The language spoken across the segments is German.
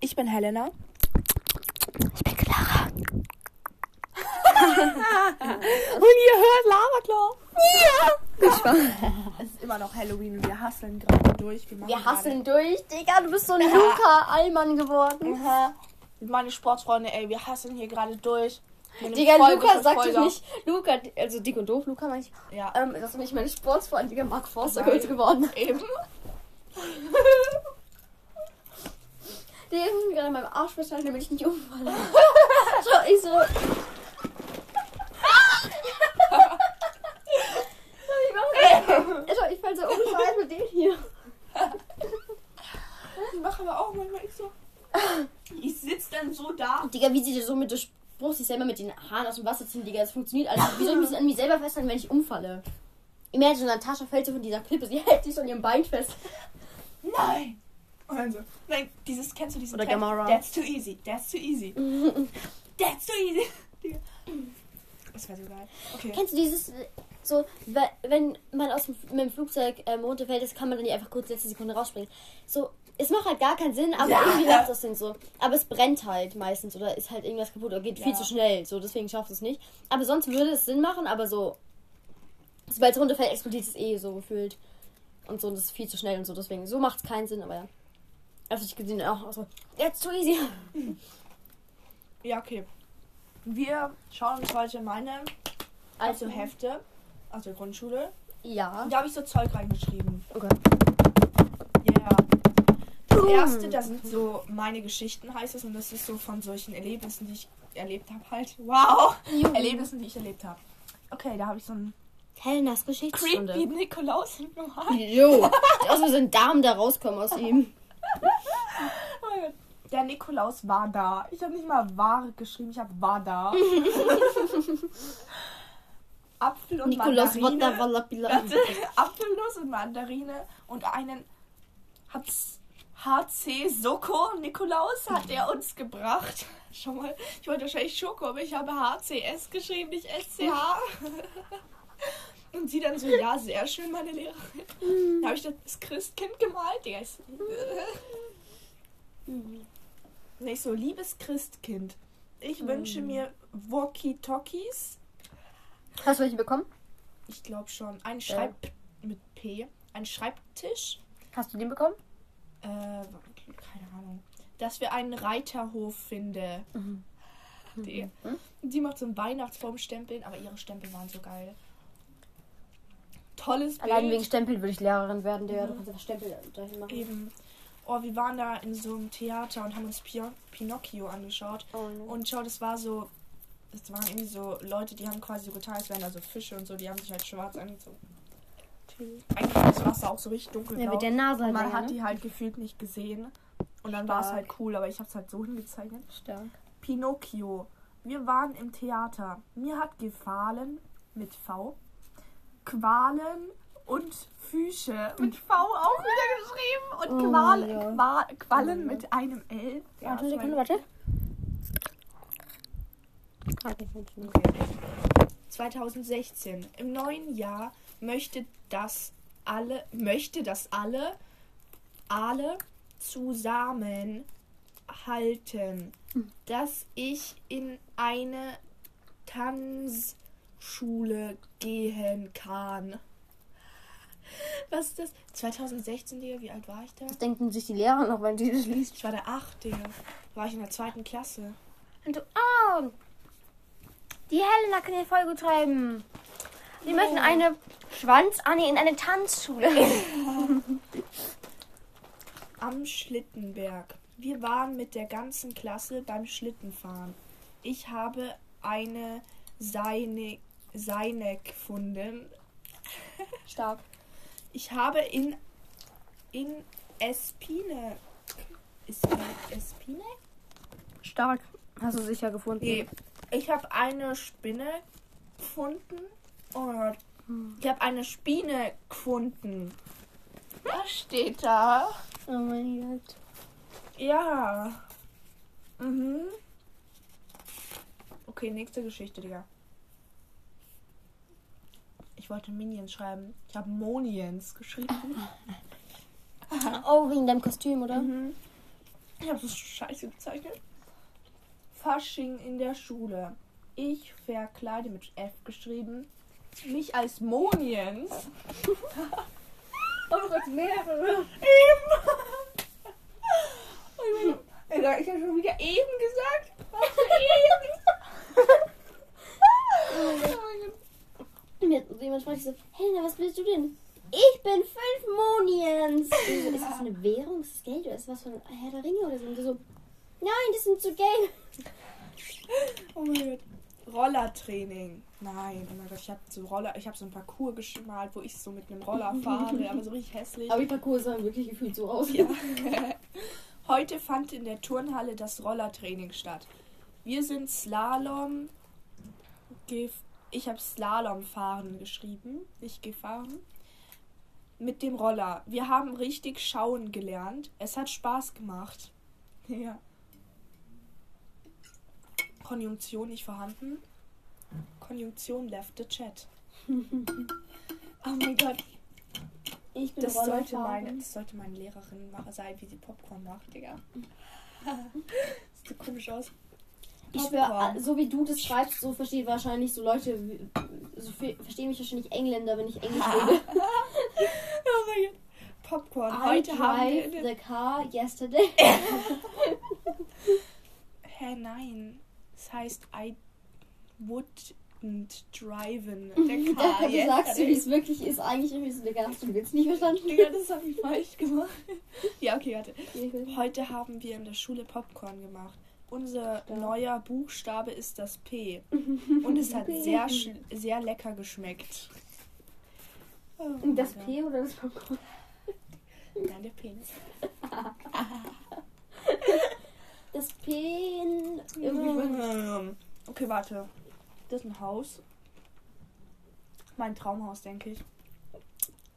Ich bin Helena. Ich bin Clara. Und ihr hört Lavaklau. Ja! Ich war. Es ist immer noch Halloween und wir hasseln gerade durch. machen Wir hasseln durch, Digga. Du bist so ein Luca Allmann geworden. Meine Sportsfreunde, ey, wir hasseln hier gerade durch. Digga, Folge Luca sagt doch nicht. Luca, also dick und doof, Luca meine ich. Ja, Ähm, das ist nicht meine Sportsfreund, Digga, Mark Forster geworden. eben. Der ist mir gerade in meinem Arsch festhalten, damit ich nicht umfalle. so, ich so. ich mache so, ich fall so um, scheiß mit dem hier. Ich mache aber auch manchmal ich so. Ich sitze dann so da. Digga, wie sie dir so mit der Spruch sich selber mit den Haaren aus dem Wasser ziehen, Digga, das funktioniert alles. Wie soll ich mich an mich selber festhalten, wenn ich umfalle? Imagine, Natascha fällt so von dieser Klippe, sie hält sich so an ihrem Bein fest. Nein! Und dann so. Nein, dieses, kennst du diesen Oder Text? Gamora. That's too easy. That's too easy. That's too easy. Das wäre so geil. Okay. Kennst du dieses, so, we- wenn man aus dem, mit dem Flugzeug ähm, runterfällt, das kann man dann ja einfach kurz letzte Sekunde rausspringen. So, es macht halt gar keinen Sinn, aber Ja. irgendwie macht das Sinn so. Aber es brennt halt meistens oder ist halt irgendwas kaputt oder geht viel Ja. zu schnell. So, deswegen schafft es nicht. Aber sonst würde es Sinn machen, aber so, sobald es runterfällt, explodiert es eh so gefühlt. Und so, und das ist viel zu schnell und so, deswegen, so macht es keinen Sinn, aber ja. Also ich gesehen auch so, jetzt too easy. Ja, okay. Wir schauen uns heute meine also Also, Hefte aus der Grundschule. ja. Und da habe ich so Zeug reingeschrieben. Okay. Ja. Das erste, das sind so meine Geschichten, heißt es. Und das ist so von solchen Erlebnissen, die ich erlebt habe halt. Wow! Erlebnissen, die ich erlebt habe. Okay, da habe ich so einen Helenas Geschichtsstunde. creepy Nikolaus gemalt. Jo, aus wie so ein Darm da rauskommen aus ihm. Oh mein Gott. Der Nikolaus war da. Ich habe nicht mal war geschrieben, ich habe war da. Apfel und Nikolaus Mandarine. Apfelnuss und Mandarine und einen hat's HC Soko Nikolaus hat er uns gebracht. Schau mal, ich wollte wahrscheinlich Schoko, aber ich habe HCS geschrieben, nicht SCH. Und sie dann so, ja, sehr schön, meine Lehrerin. Da habe ich das Christkind gemalt. Digga, ist, nicht so, liebes Christkind, ich wünsche mir Walkie-Talkies. Hast du welche bekommen? Ich glaube schon. Ein Schreib mit P. Ein Schreibtisch. Hast du den bekommen? Äh, keine Ahnung. Dass wir einen Reiterhof finden. Die, die macht so einen Weihnachtsbaumstempeln, aber ihre Stempel waren so geil. Tolles Bild. Allein wegen Stempel würde ich Lehrerin werden, der. Du kannst einfach Stempel dahin machen. Eben. Oh, wir waren da in so einem Theater und haben uns Pio Pinocchio angeschaut. Oh, ne. Und schau, das war so. Das waren irgendwie so Leute, die haben quasi so getan, als wären da so Fische und so, die haben sich halt schwarz angezogen. Eigentlich war das Wasser auch so richtig dunkelblau. Ja, mit der Nase halt man hat ne? die halt gefühlt nicht gesehen. Und dann war es halt cool, aber ich habe es halt so hingezeichnet. Stark. Pinocchio. Wir waren im Theater. Mir hat gefallen mit V. Qualen und Füße mit V auch wieder geschrieben. Und Oh, Qual, ja. Qua, Quallen mit einem L. Ja, warte, Sekunde, war- warte. Okay, funktioniert. Okay. 2016. Im neuen Jahr möchte das alle, möchte das alle, alle zusammen halten, dass ich in eine Tanzschule gehen kann. Was ist das? 2016, Digga, wie alt war ich da? Was denken sich die Lehrer noch, wenn die das liest? Ich war der 8, Digga. Da war ich in der zweiten Klasse. Und du, oh, die Helena kann ja voll gut schreiben. Die möchten eine Schwanz-Anni in eine Tanzschule. Am Schlittenberg. Wir waren mit der ganzen Klasse beim Schlittenfahren. Ich habe eine Seine, Seine gefunden. Stark. Ich habe in, in Espine. Ist es Espine? Stark. Hast du sicher gefunden? Nee. Ich habe eine Spinne gefunden. Oh mein Gott. Ich habe eine Spine gefunden. Was steht da? Oh mein Gott. Ja. Mhm. Okay, nächste Geschichte, Digga. Ich wollte Minions schreiben. Ich habe Moniens geschrieben. Oh, wegen deinem Kostüm, oder? Mhm. Ich habe so scheiße gezeichnet. Fasching in der Schule. Ich verkleide mit F geschrieben. Mich als Moniens. Oh Gott, mehrere. Eben. Ich habe schon wieder eben gesagt. Was für eben? Und jetzt- jemand fragt so, Helena, was willst du denn? Ich bin fünf Moniens. So, Ist das eine Währung? Ist das Geld oder ist das was von Herr der Ringe oder so? Und so, nein, das sind so Geld. Oh mein Gott. Rollertraining. Nein, oh mein Gott, ich habe so Roller, ich habe so ein Parcours geschmalt, wo ich so mit einem Roller fahre, aber so richtig hässlich. Aber die Parcours sahen wirklich gefühlt so aus. Ja. Heute fand in der Turnhalle das Rollertraining statt. Wir sind Slalom. Ich habe Slalom fahren geschrieben, nicht gefahren. Mit dem Roller. Wir haben richtig schauen gelernt. Es hat Spaß gemacht. Ja. Konjunktion nicht vorhanden. Konjunktion left the chat. oh mein Gott. Ich bin Das sollte, meine, das sollte meine Lehrerin machen, sein, wie sie Popcorn macht, Digga. Sieht so komisch aus. Ich schwör, Popcorn. so wie du das schreibst, so verstehen wahrscheinlich so Leute, wie- so verstehen mich wahrscheinlich Engländer, wenn ich Englisch rede. Oh mein Gott. Popcorn. I Heute haben wir. the car yesterday. Hä, nein. Das heißt, I wouldn't driven the car. du sagst, wie yesterday. es wirklich ist. Eigentlich irgendwie so, Digga, hast du den Witz nicht verstanden? Digga, das habe ich falsch gemacht. ja, okay, warte. Heute haben wir in der Schule Popcorn gemacht. Unser Ja. neuer Buchstabe ist das P. Und es hat sehr, sehr lecker geschmeckt. Oh das P oder das Popcorn? Nein, der Penis. Das P in irgendwie. Okay, warte. Das ist ein Haus. Mein Traumhaus, denke ich.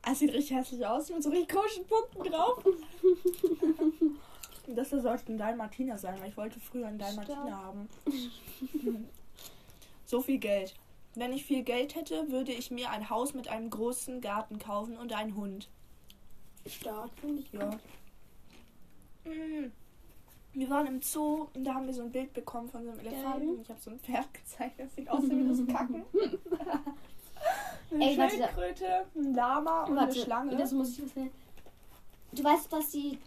Es sieht richtig hässlich aus, mit so richtig komischen Punkten drauf. Das sollte ein Dalmatiner sein, weil ich wollte früher einen Dalmatiner haben. so viel Geld. Wenn ich viel Geld hätte, würde ich mir ein Haus mit einem großen Garten kaufen und einen Hund. Stark, finde ich. Ja. Mm. Wir waren im Zoo und da haben wir so ein Bild bekommen von so einem Elefanten. Ich habe so ein Pferd gezeigt, das sieht aus wie das Kacken. Eine Ey, Schildkröte, ein Lama und Warte, eine Schlange. das muss ich. Du weißt, dass sie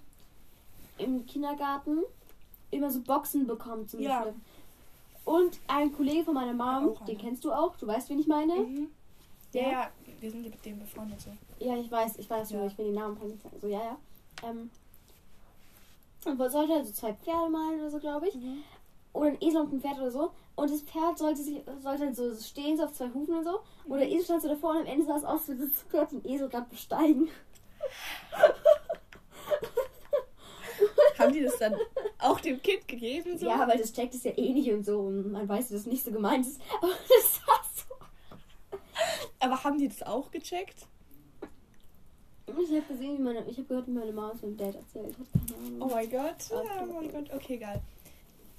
im Kindergarten immer so Boxen bekommen zum Ja. Beispiel. Und ein Kollege von meiner Mom, Auch den kennst du auch, du weißt, wen ich meine? Mhm. Ja, Ja. ja, wir sind mit dem befreundet so. Ja, ich weiß, ich weiß, Ja. nur, ich will den Namen kann nicht sagen. So, ja, ja. Ähm, und man sollte also zwei Pferde malen oder so, glaube ich. Oder ein Esel und ein Pferd oder so. Und das Pferd sollte sich sollte halt so stehen, so auf zwei Hufen und so. Und der Esel stand so davor und am Ende sah es aus, wie das Pferd den Esel gerade besteigen. Haben die das dann auch dem Kind gegeben? So? Ja, weil das checkt es ja eh nicht und so. Und man weiß, dass es nicht so gemeint ist. Aber das war so. Aber haben die das auch gecheckt? Ich habe gesehen, wie meine, ich habe gehört, wie meine Mama es meinem Dad erzählt hat. Oh mein Gott. Oh mein Gott. Okay, geil.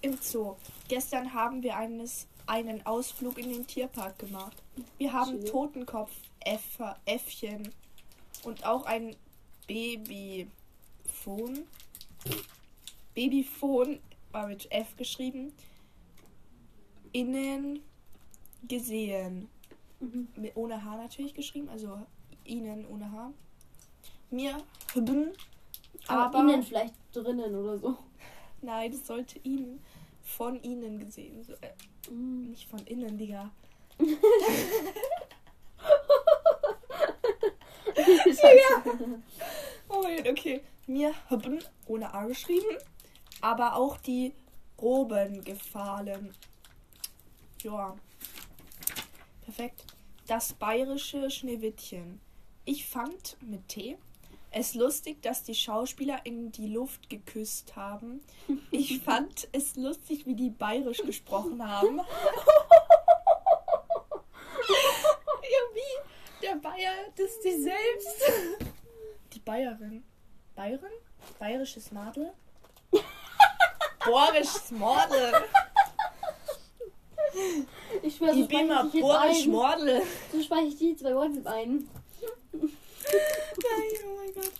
Im Zoo. Gestern haben wir eines, einen Ausflug in den Tierpark gemacht. Wir haben Schön. Totenkopf, Äffer, Äffchen und auch ein Babyphon. Babyphon war mit F geschrieben. Innen gesehen. Mhm. Mit, ohne H natürlich geschrieben, also ihnen ohne H. Mir hüben, Aber, aber innen vielleicht drinnen oder so. Nein, das sollte ihnen von ihnen gesehen. So, äh, Mhm. nicht von innen, Digga. Oh mein Gott, okay. Mir haben ohne A geschrieben, aber auch die Roben gefallen. Ja. Perfekt. Das bayerische Schneewittchen. Ich fand mit T es lustig, dass die Schauspieler in die Luft geküsst haben. Ich fand es lustig, wie die bayerisch gesprochen haben. ja, wie der Bayer, das ist die selbst. Die Bayerin. Bayerin? Bayerisches Madel? Borisches Mordel. Ich schwör, so jetzt Borisch ein. Mordel. So speichere ich die zwei WhatsApp ein. Nein, oh mein Gott.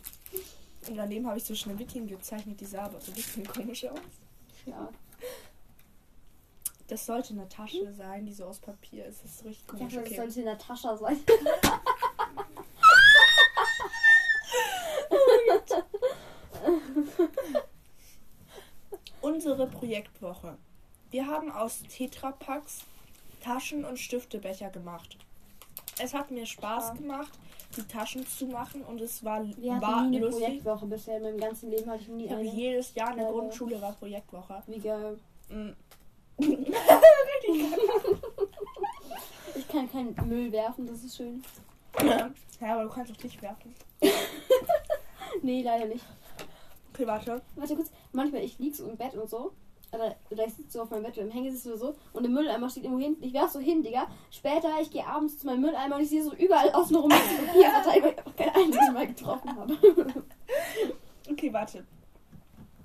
und daneben habe ich so Schneewittchen gezeichnet, die sah aber so ein bisschen komisch aus. Ja. Das sollte eine Tasche sein, die so aus Papier ist. Das ist richtig Ich komisch. dachte, das Okay. sollte in der Tasche sein. Unsere Projektwoche. Wir haben aus Tetrapacks Taschen und Stiftebecher gemacht. Es hat mir Spaß Ja. gemacht, die Taschen zu machen und es war, Wir war nie eine lustig. Projektwoche bisher. In meinem ganzen Leben hatte ich nie Ich eine. jedes Jahr in der Leider. Grundschule war Projektwoche. Wie geil. Mm. Ich kann keinen Müll werfen, das ist schön. ja, aber du kannst auch dich werfen. Nee, leider nicht. Okay, warte. Warte kurz. Manchmal, ich lieg so im Bett und so. Oder, oder ich sitze so auf meinem Bett im Hängesitz oder so. Und der Mülleimer steht irgendwo hinten. Ich werf so hin, Digga. Später, ich gehe abends zu meinem Mülleimer und ich sehe so überall außenrum Papier verteilt, weil ich auch kein einziges Mal getroffen habe. Okay, warte.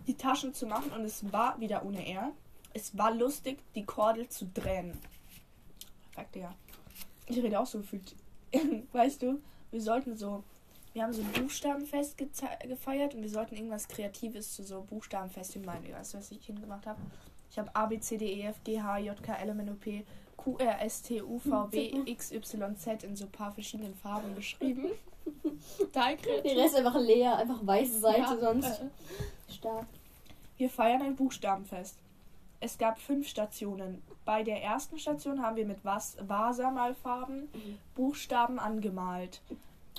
Die Taschen zu machen und es war wieder ohne R. Es war lustig, die Kordel zu drehen. Perfekt, ja. Ich rede auch so gefühlt. weißt du, wir sollten so. Wir haben so ein Buchstabenfest gefeiert und wir sollten irgendwas Kreatives zu so Buchstabenfest in meinem. Weißt du, was ich hingemacht habe? Ich habe A, B, C, D, E, F, G, H, J, K, L, M, N, O, P, Q, R, S, T, U, V, W, X, Y, Z in so ein paar verschiedenen Farben geschrieben. Total Der kreativ. Rest einfach leer, einfach weiße Seite Ja, sonst. äh. Stark. Wir feiern ein Buchstabenfest. Es gab fünf Stationen. Bei der ersten Station haben wir mit Was Wasermalfarben Buchstaben angemalt.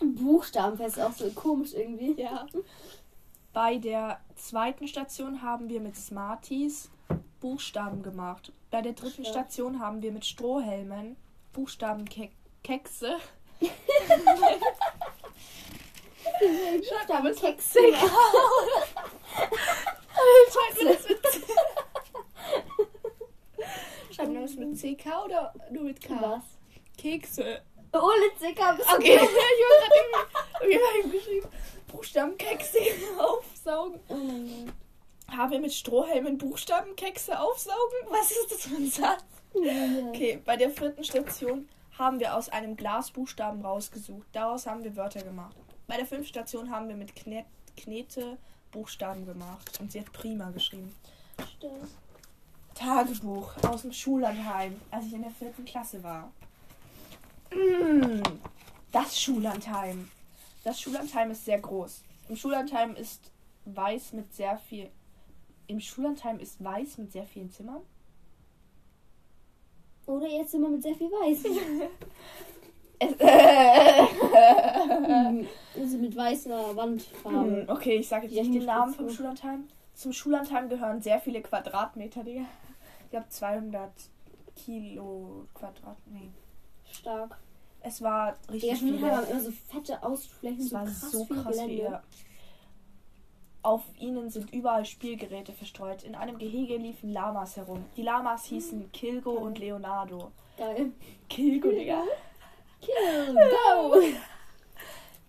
Buchstabenfest auch so komisch irgendwie. Ja. Bei der zweiten Station haben wir mit Smarties Buchstaben gemacht. Bei der dritten Stark. Station haben wir mit Strohhelmen Buchstabenkekse. Buchstabenkekse. Das mit C? Schreibt man das mit CK oder nur mit K? Was? Kekse. Ohne Zicker bist Okay, ich habe gerade irgendwie geschrieben. Buchstabenkekse aufsaugen. Oh mein Gott. Haben wir mit Strohhelmen Buchstabenkekse aufsaugen? Was ist das für ein Satz? Okay. Bei der vierten Station haben wir aus einem Glas Buchstaben rausgesucht. Daraus haben wir Wörter gemacht. Bei der fünften Station haben wir mit Knet Knete Buchstaben gemacht. Und sie hat prima geschrieben. Stark. Tagebuch aus dem Schullandheim, als ich in der vierten Klasse war. Mm, Das Schullandheim. Das Schullandheim ist sehr groß. Im Schullandheim ist weiß mit sehr viel. Im Schullandheim ist weiß mit sehr vielen Zimmern. Oder jetzt immer mit sehr viel Weiß. Es, Hm, also mit weißer Wandfarbe. Hm, okay, ich sage jetzt nicht den Namen vom Schullandheim. Zum Schullandheim gehören sehr viele Quadratmeter, Digga. Ich habe 200 Kilo Quadrat. Nee. Stark. Es war richtig Schulheim viele. haben immer so fette Ausflächen, Es so war krass so viel krass Gelände. viele. Auf ihnen sind überall Spielgeräte verstreut. In einem Gehege liefen Lamas herum. Die Lamas hießen Kilgo und Leonardo. Geil. Kilgo, Digga. Kill, go!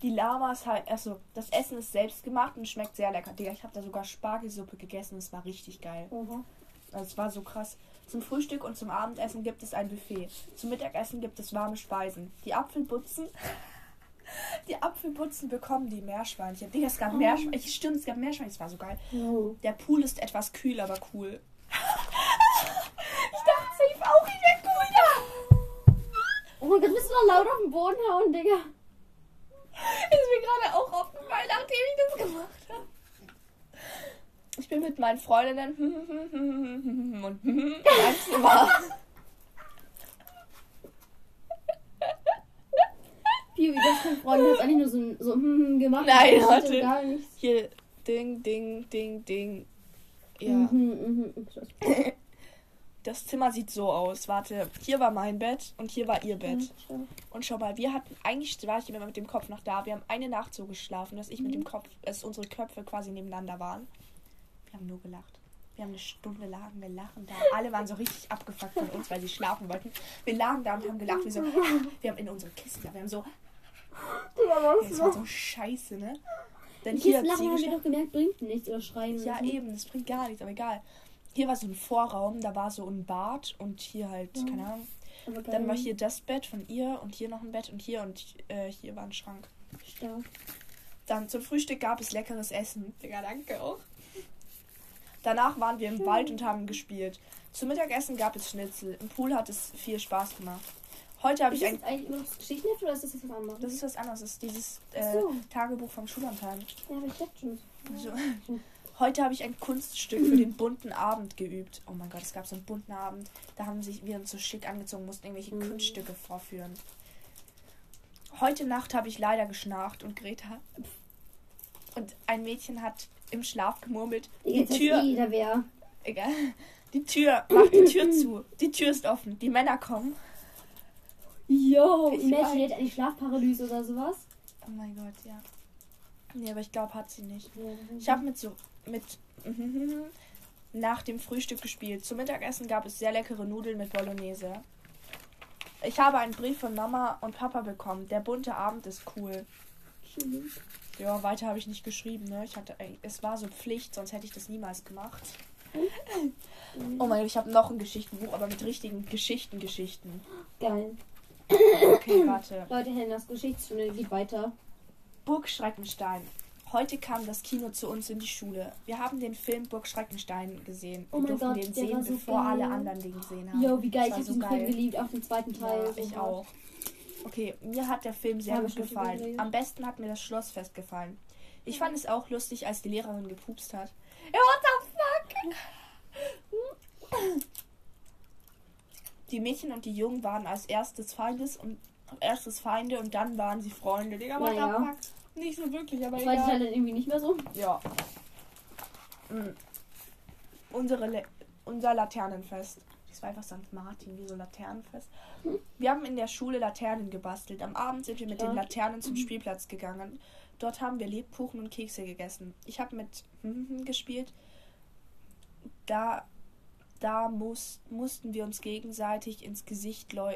Die Lamas halt, also das Essen ist selbst gemacht und schmeckt sehr lecker. Digga, ich habe da sogar Spargelsuppe gegessen. Es war richtig geil. Oha. Also es war so krass. Zum Frühstück und zum Abendessen gibt es ein Buffet. Zum Mittagessen gibt es warme Speisen. Die Apfelbutzen. Die Apfelbutzen bekommen die Meerschweinchen. Digga, es gab Meerschweinchen. Stimmt, es gab Meerschweinchen. Es war so geil. Oh. Der Pool ist etwas kühl, aber cool. ich dachte safe auch, ich wäre cool da. oh mein Gott, du noch laut auf den Boden hauen, Digga? Ist mir gerade auch aufgefallen, nachdem ich das gemacht habe. Ich bin mit meinen Freundinnen und in meinem Zimmer. Piwi, das kein Freund, hast eigentlich nur so, ein- so hm, gemacht. Nein, hatte Gar nichts. Hier, ding, ding, ding, ding. Ja. Mhm, mhm. Das Zimmer sieht so aus. Warte, hier war mein Bett und hier war ihr Bett. Und schau mal, wir hatten, eigentlich war ich immer mit dem Kopf noch da. Wir haben eine Nacht so geschlafen, dass ich mit dem Kopf, dass unsere Köpfe quasi nebeneinander waren. Wir haben nur gelacht. Wir haben eine Stunde lang gelacht und da alle waren so richtig abgefuckt von uns, weil sie schlafen wollten. Wir lagen da und haben gelacht. Wir, so, wir haben in unsere Kissen, wir haben so, Digga, was das war so scheiße, ne? Dann Hier lachen haben wir doch gemerkt, bringt nichts oder schreien. Ja, eben, das bringt gar nichts, aber egal. Hier war so ein Vorraum, da war so ein Bad und hier halt, Ja. keine Ahnung. Dann war hier das Bett von ihr und hier noch ein Bett und hier und äh, hier war ein Schrank. Stark. Dann zum Frühstück gab es leckeres Essen. Digga, danke auch. Danach waren wir im Wald und haben gespielt. Zum Mittagessen gab es Schnitzel. Im Pool hat es viel Spaß gemacht. Heute habe Ist ich das ein. jetzt eigentlich immer das Geschichtenheft oder ist das was anderes? Das ist was anderes. Das ist dieses äh, so. Tagebuch vom Schullandheim. ja, aber ich dachte schon. So. Heute habe ich ein Kunststück für den bunten Abend geübt. Oh mein Gott, es gab so einen bunten Abend. Da haben sich wir uns so schick angezogen, mussten irgendwelche Mhm. Kunststücke vorführen. Heute Nacht habe ich leider geschnarcht und Greta. Und ein Mädchen hat im Schlaf gemurmelt. Die Jetzt Tür. Jeder wer. Egal. Die Tür. Mach die Tür zu. Die Tür ist offen. Die Männer kommen. Yo, Ich Imagine, die hat eine Schlafparalyse oder sowas. Oh mein Gott, ja. Nee, aber ich glaube, hat sie nicht. Ich habe mit so mit nach dem Frühstück gespielt. Zum Mittagessen gab es sehr leckere Nudeln mit Bolognese. Ich habe einen Brief von Mama und Papa bekommen. Der bunte Abend ist cool. Schön. Ja, weiter habe ich nicht geschrieben, ne? Ich hatte ey, es war so Pflicht, sonst hätte ich das niemals gemacht. Oh mein Gott, ich habe noch ein Geschichtenbuch, aber mit richtigen Geschichten-Geschichten. Geil. Okay, warte. Leute, Hennas Geschichtsstunde geht weiter. Burg Schreckenstein. Heute kam das Kino zu uns in die Schule. Wir haben den Film Burg Schreckenstein gesehen. Oh Wir mein durften Gott, den sehen, so bevor geil. alle anderen den gesehen haben. Yo, wie geil. Ich habe diesen Film geliebt, auch den zweiten Teil. Ja, so ich auch. Okay, mir hat der Film sehr gut gefallen. Am besten hat mir das Schlossfest gefallen. Ich fand es auch lustig, als die Lehrerin gepupst hat. Ja, what the fuck? Die Mädchen und die Jungen waren als erstes Feindes und erstes Feinde und dann waren sie Freunde. Digga, what Naja. the fuck? Nicht so wirklich, aber Zweite Teil egal. dann irgendwie nicht mehr so. Ja. Mhm. Unsere Le unser Laternenfest. Das war einfach St. Martin, wie so Laternenfest. Wir haben in der Schule Laternen gebastelt. Am Abend sind wir mit Ja. den Laternen zum Spielplatz gegangen. Dort haben wir Lebkuchen und Kekse gegessen. Ich habe mit gespielt. Da, da muss, mussten wir uns gegenseitig ins Gesicht leu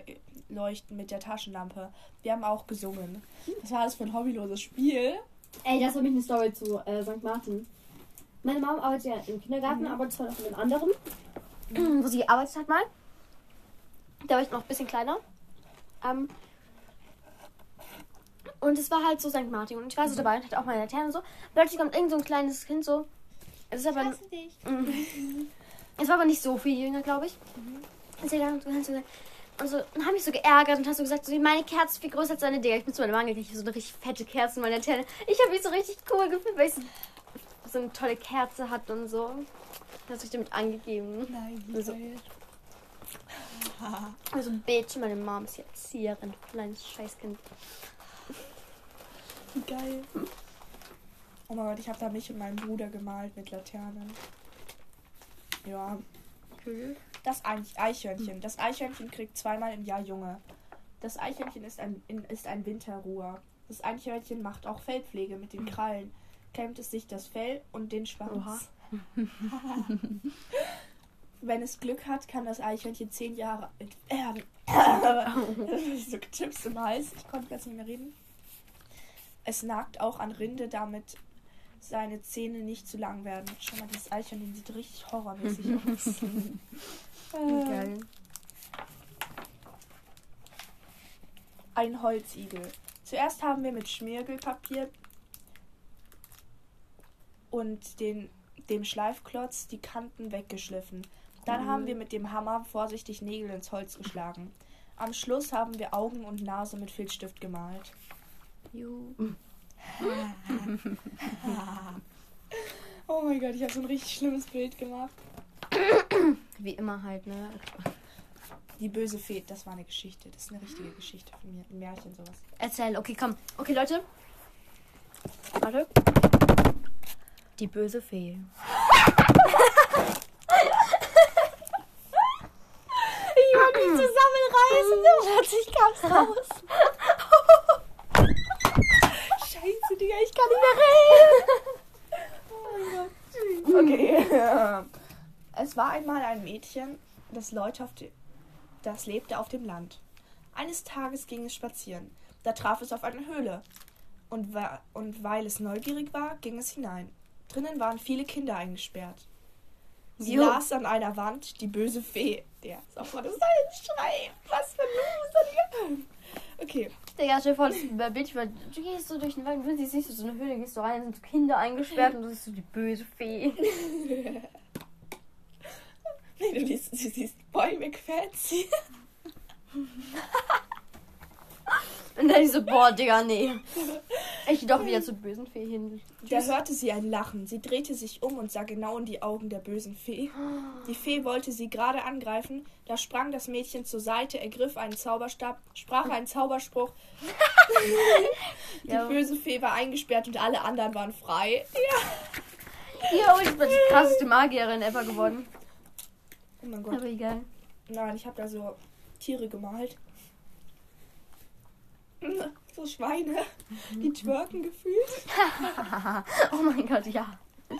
leuchten mit der Taschenlampe. Wir haben auch gesungen. Was war das für ein hobbyloses Spiel? Ey, das habe ich eine Story zu äh, St. Martin. Meine Mom arbeitet ja im Kindergarten, Mhm. aber zwar noch mit einem anderen, wo sie gearbeitet hat mal. Da war ich noch ein bisschen kleiner. Ähm, und es war halt so St. Martin. Und ich war so dabei und hatte auch meine Laterne und so. Plötzlich kommt irgend so ein kleines Kind so. Es ist aber. dich. Mhm. Es war aber nicht so viel jünger, glaube ich. Und sie dann so, so, und so, und haben mich so geärgert und hast so gesagt, so, meine Kerze ist viel größer als deine Digga. Ich bin zu meiner Mama gekriegt, so eine richtig fette Kerze in meiner Laterne. Ich habe mich so richtig cool gefühlt, weil ich so, so eine tolle Kerze hatte und so. Hast du dich damit angegeben? Nein, Also- Also, Bitch, meine Mom ist die Erzieherin. Kleines Scheißkind. Wie geil. Oh mein Gott, ich habe da mich und meinen Bruder gemalt mit Laternen. Ja. Das Eich- Eichhörnchen. Das Eichhörnchen kriegt zweimal im Jahr Junge. Das Eichhörnchen ist ein, in- ist ein Winterruher. Das Eichhörnchen macht auch Fellpflege mit den Krallen. Kämmt es sich das Fell und den Schwanz. Wenn es Glück hat, kann das Eichhörnchen zehn Jahre alt werden. Das ist so Chips im Hals. Ich konnte jetzt nicht mehr reden. Es nagt auch an Rinde, damit seine Zähne nicht zu lang werden. Schau mal, dieses Eichhörnchen sieht richtig horrormäßig aus. Geil. Ein Holzigel. Zuerst haben wir mit Schmirgelpapier und den, dem Schleifklotz die Kanten weggeschliffen. Dann haben wir mit dem Hammer vorsichtig Nägel ins Holz geschlagen. Am Schluss haben wir Augen und Nase mit Filzstift gemalt. Oh mein Gott, ich habe so ein richtig schlimmes Bild gemacht. Wie immer halt, ne? Die böse Fee, das war eine Geschichte. Das ist eine richtige Geschichte von mir. Ein Märchen, sowas. Erzähl, okay, komm. Okay, Leute. Warte. Die böse Fee. Ich wollte mich zusammenreißen, und plötzlich kam's raus. Scheiße, Digga, ich kann nicht mehr reden. Oh mein Gott. Okay. Es war einmal ein Mädchen, das Leute auf die, das lebte auf dem Land. Eines Tages ging es spazieren. Da traf es auf eine Höhle. Und, und weil es neugierig war, ging es hinein. Drinnen waren viele Kinder eingesperrt. Sie Jo. las an einer Wand die böse Fee. Der ist mal das ein Schrei. Was für ein Loser, Digga. Okay. Digga, stell dir vor, das ist ein Bild, weil du gehst so durch den Wald, du siehst so eine Höhle, gehst du rein, sind so Kinder eingesperrt und du siehst so die böse Fee. Nee, du siehst, du siehst Boy McFancy. Und dann ich so, boah, Digga, nee. Ich doch wieder zur bösen Fee hin. Da hörte sie ein Lachen. Sie drehte sich um und sah genau in die Augen der bösen Fee. Die Fee wollte sie gerade angreifen. Da sprang das Mädchen zur Seite, ergriff einen Zauberstab, sprach einen Zauberspruch. Die Ja. böse Fee war eingesperrt und alle anderen waren frei. Ja, und ich bin die krasseste Magierin ever geworden. Oh mein Gott. Aber egal. Nein, ich habe da so Tiere gemalt. So Schweine, die twerken gefühlt. oh mein Gott, ja.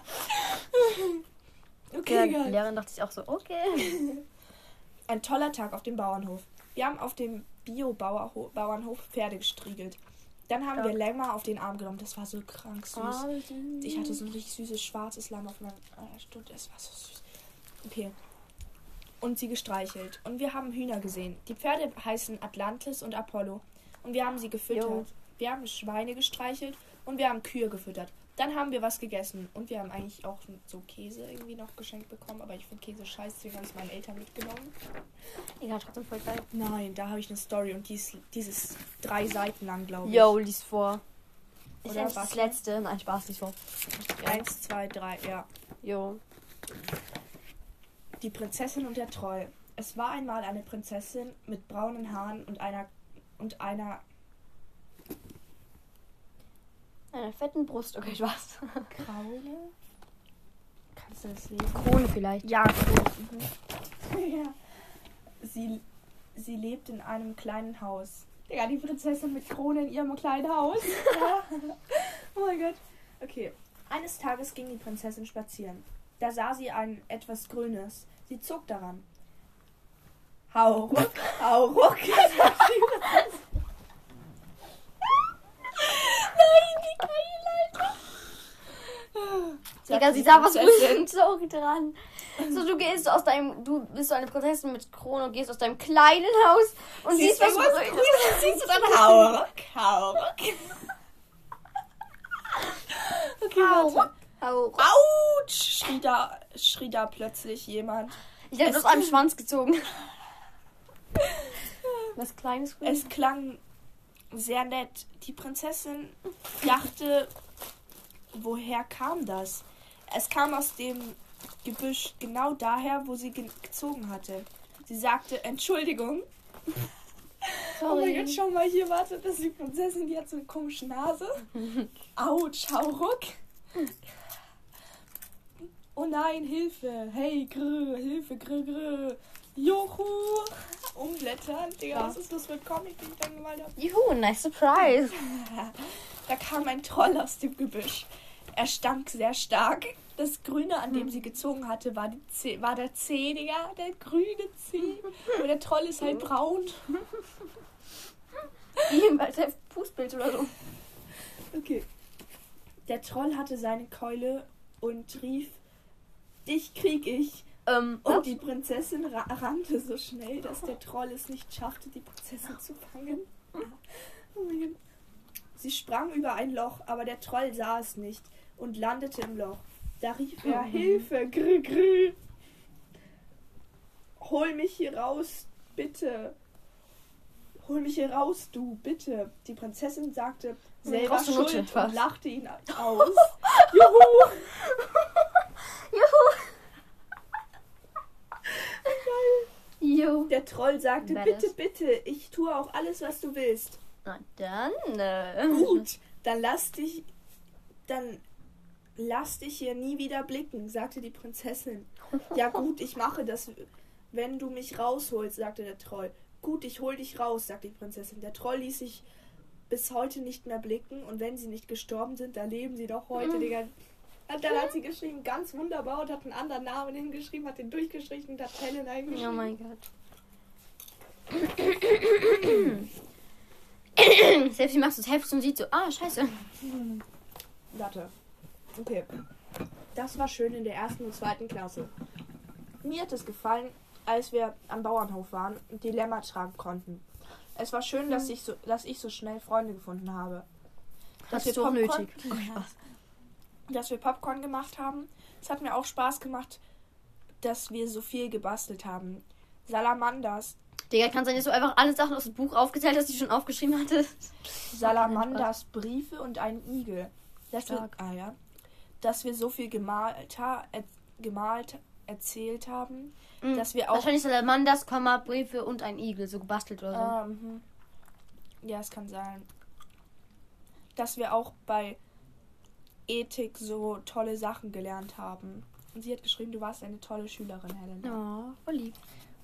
Okay, Der geil. Lehrerin dachte ich auch so, okay. Ein toller Tag auf dem Bauernhof. Wir haben auf dem Bio-Bauernhof Pferde gestriegelt. Dann haben wir Ja. Lämmer auf den Arm genommen. Das war so krank süß. Oh, Ich hatte so ein richtig süßes schwarzes Lamm auf meinem äh, Stund. Es war so süß. Okay. Und sie gestreichelt. Und wir haben Hühner gesehen. Die Pferde heißen Atlantis und Apollo. Und wir haben sie gefüttert. Jo. Wir haben Schweine gestreichelt und wir haben Kühe gefüttert. Dann haben wir was gegessen. Und wir haben eigentlich auch so Käse irgendwie noch geschenkt bekommen. Aber ich finde Käse scheiße, deswegen habe ich es meinen Eltern mitgenommen. Egal, trotzdem voll geil. Nein, da habe ich eine Story und die ist, dieses drei Seiten lang, glaube ich. Yo, lies vor. Ich Oder das letzte. Nein, Spaß, lies vor. Eins, zwei, drei, ja. Jo. Die Prinzessin und der Troll. Es war einmal eine Prinzessin mit braunen Haaren und einer und einer Einer fetten Brust. Okay, Spaß. Kraule. Kannst du das lesen? Krone vielleicht. Ja, cool. Mhm. ja. Sie, sie lebt in einem kleinen Haus. Ja, die Prinzessin mit Krone in ihrem kleinen Haus. Oh mein Gott. Okay. Eines Tages ging die Prinzessin spazieren. Da sah sie ein etwas Grünes. Sie zog daran. Hau ruck, hau ruck. sagt die Prinzessin. Nein, wie geil, Alter. Sagt Digga, sie sah was. Grünes so dran. So, du gehst aus deinem, du bist so eine Prinzessin mit Krone und gehst aus deinem kleinen Haus und siehst, was irgendwas Grünes. Siehst du dann hau ruck, hau ruck. Okay, Hau warte. Hau. Autsch! Schrie da, schrie da plötzlich jemand. Ich hab Es- aus einem Schwanz gezogen. Was kleines Grünes. Es klang sehr nett. Die Prinzessin dachte, woher kam das? Es kam aus dem Gebüsch genau daher, wo sie ge gezogen hatte. Sie sagte, Entschuldigung. Oh mein Gott, schau mal hier, warte, das ist die Prinzessin, die hat so eine komische Nase. Autsch, hau ruck. Oh nein, Hilfe. Hey, grr, Hilfe, grr, grr. Juhu. Umblättern. Digga, Ja. was ist das für ein Comic, ich dann gemalt habe? Juhu, nice surprise. Da kam ein Troll aus dem Gebüsch. Er stank sehr stark. Das Grüne, an dem sie gezogen hatte, war, die Zeh, war der Zeh, Digga. Der grüne Zeh. Und der Troll ist halt braun. Bei der Fußbild oder so. Okay. Der Troll hatte seine Keule und rief, dich krieg ich. Ähm, Und die Prinzessin ra rannte so schnell, dass der Troll es nicht schaffte, die Prinzessin zu fangen. Oh mein Gott. Sie sprang über ein Loch, aber der Troll sah es nicht und landete im Loch. Da rief er, Hilfe, grü, grü. Hol mich hier raus, bitte. Hol mich hier raus, du, bitte. Die Prinzessin sagte, selber schuld was? und lachte ihn aus. Juhu! Juhu. Jo. Der Troll sagte, Badass. bitte, bitte, ich tue auch alles, was du willst. Na dann. Äh. Gut, dann lass dich, dann lass dich hier nie wieder blicken, sagte die Prinzessin. Ja gut, ich mache das, wenn du mich rausholst, sagte der Troll. Gut, ich hol dich raus, sagte die Prinzessin. Der Troll ließ sich bis heute nicht mehr blicken und wenn sie nicht gestorben sind, dann leben sie doch heute, Digga. Und dann hat sie geschrieben, ganz wunderbar und hat einen anderen Namen hingeschrieben, hat den durchgestrichen und hat Helen eingeschrieben. Oh mein Gott. Selbst sie macht das Heft und sieht so, ah, scheiße. Warte. Okay. Das war schön in der ersten und zweiten Klasse. Mir hat es gefallen, als wir am Bauernhof waren und die Lämmer tragen konnten. Es war schön, dass ich so, dass ich so schnell Freunde gefunden habe. Dass Hast wir du auch Popcorn- nötig. Oh. Dass wir Popcorn gemacht haben. Es hat mir auch Spaß gemacht, dass wir so viel gebastelt haben. Salamanders. Digga, kann sein, dass du einfach alle Sachen aus dem Buch aufgezählt hast, die du schon aufgeschrieben hattest. Salamanders Briefe und ein Igel. Wir, Stark. ah, ja. Dass wir so viel gemalt, er, gemalt erzählt haben. Mhm. Dass wir auch. Wahrscheinlich Salamanders, Komma, Briefe und ein Igel, so gebastelt oder so. Mhm. Ja, es kann sein. Dass wir auch bei Ethik so tolle Sachen gelernt haben. Und sie hat geschrieben, du warst eine tolle Schülerin, Helen. Oh, voll lieb.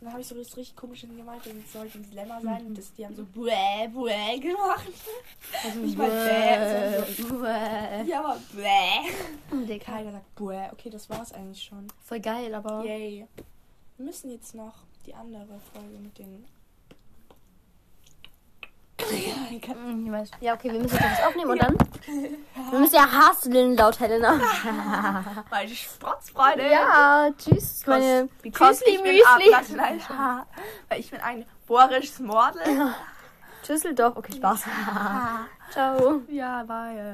Dann habe ich so das richtig komische gemeint, und es sollte ein Slammer sein. Und das, die haben so bäh, bäh gemacht. Ich mein, bäh, so- Bäh. Ja, aber bäh. Digga. Keiner sagt bäh. Okay, das war's eigentlich schon. Voll geil, aber. Yay. Wir müssen jetzt noch die andere Folge mit den. Ja, okay, wir müssen jetzt was aufnehmen und dann. Wir müssen ja hasseln laut Helena. Meine Sprotzfreude. ja, tschüss, meine Tschüssli bin Müsli. Weil ich bin ein bohrisches Mordel. Tschüsseldorf. Okay, Spaß. Ciao. Ja, weil.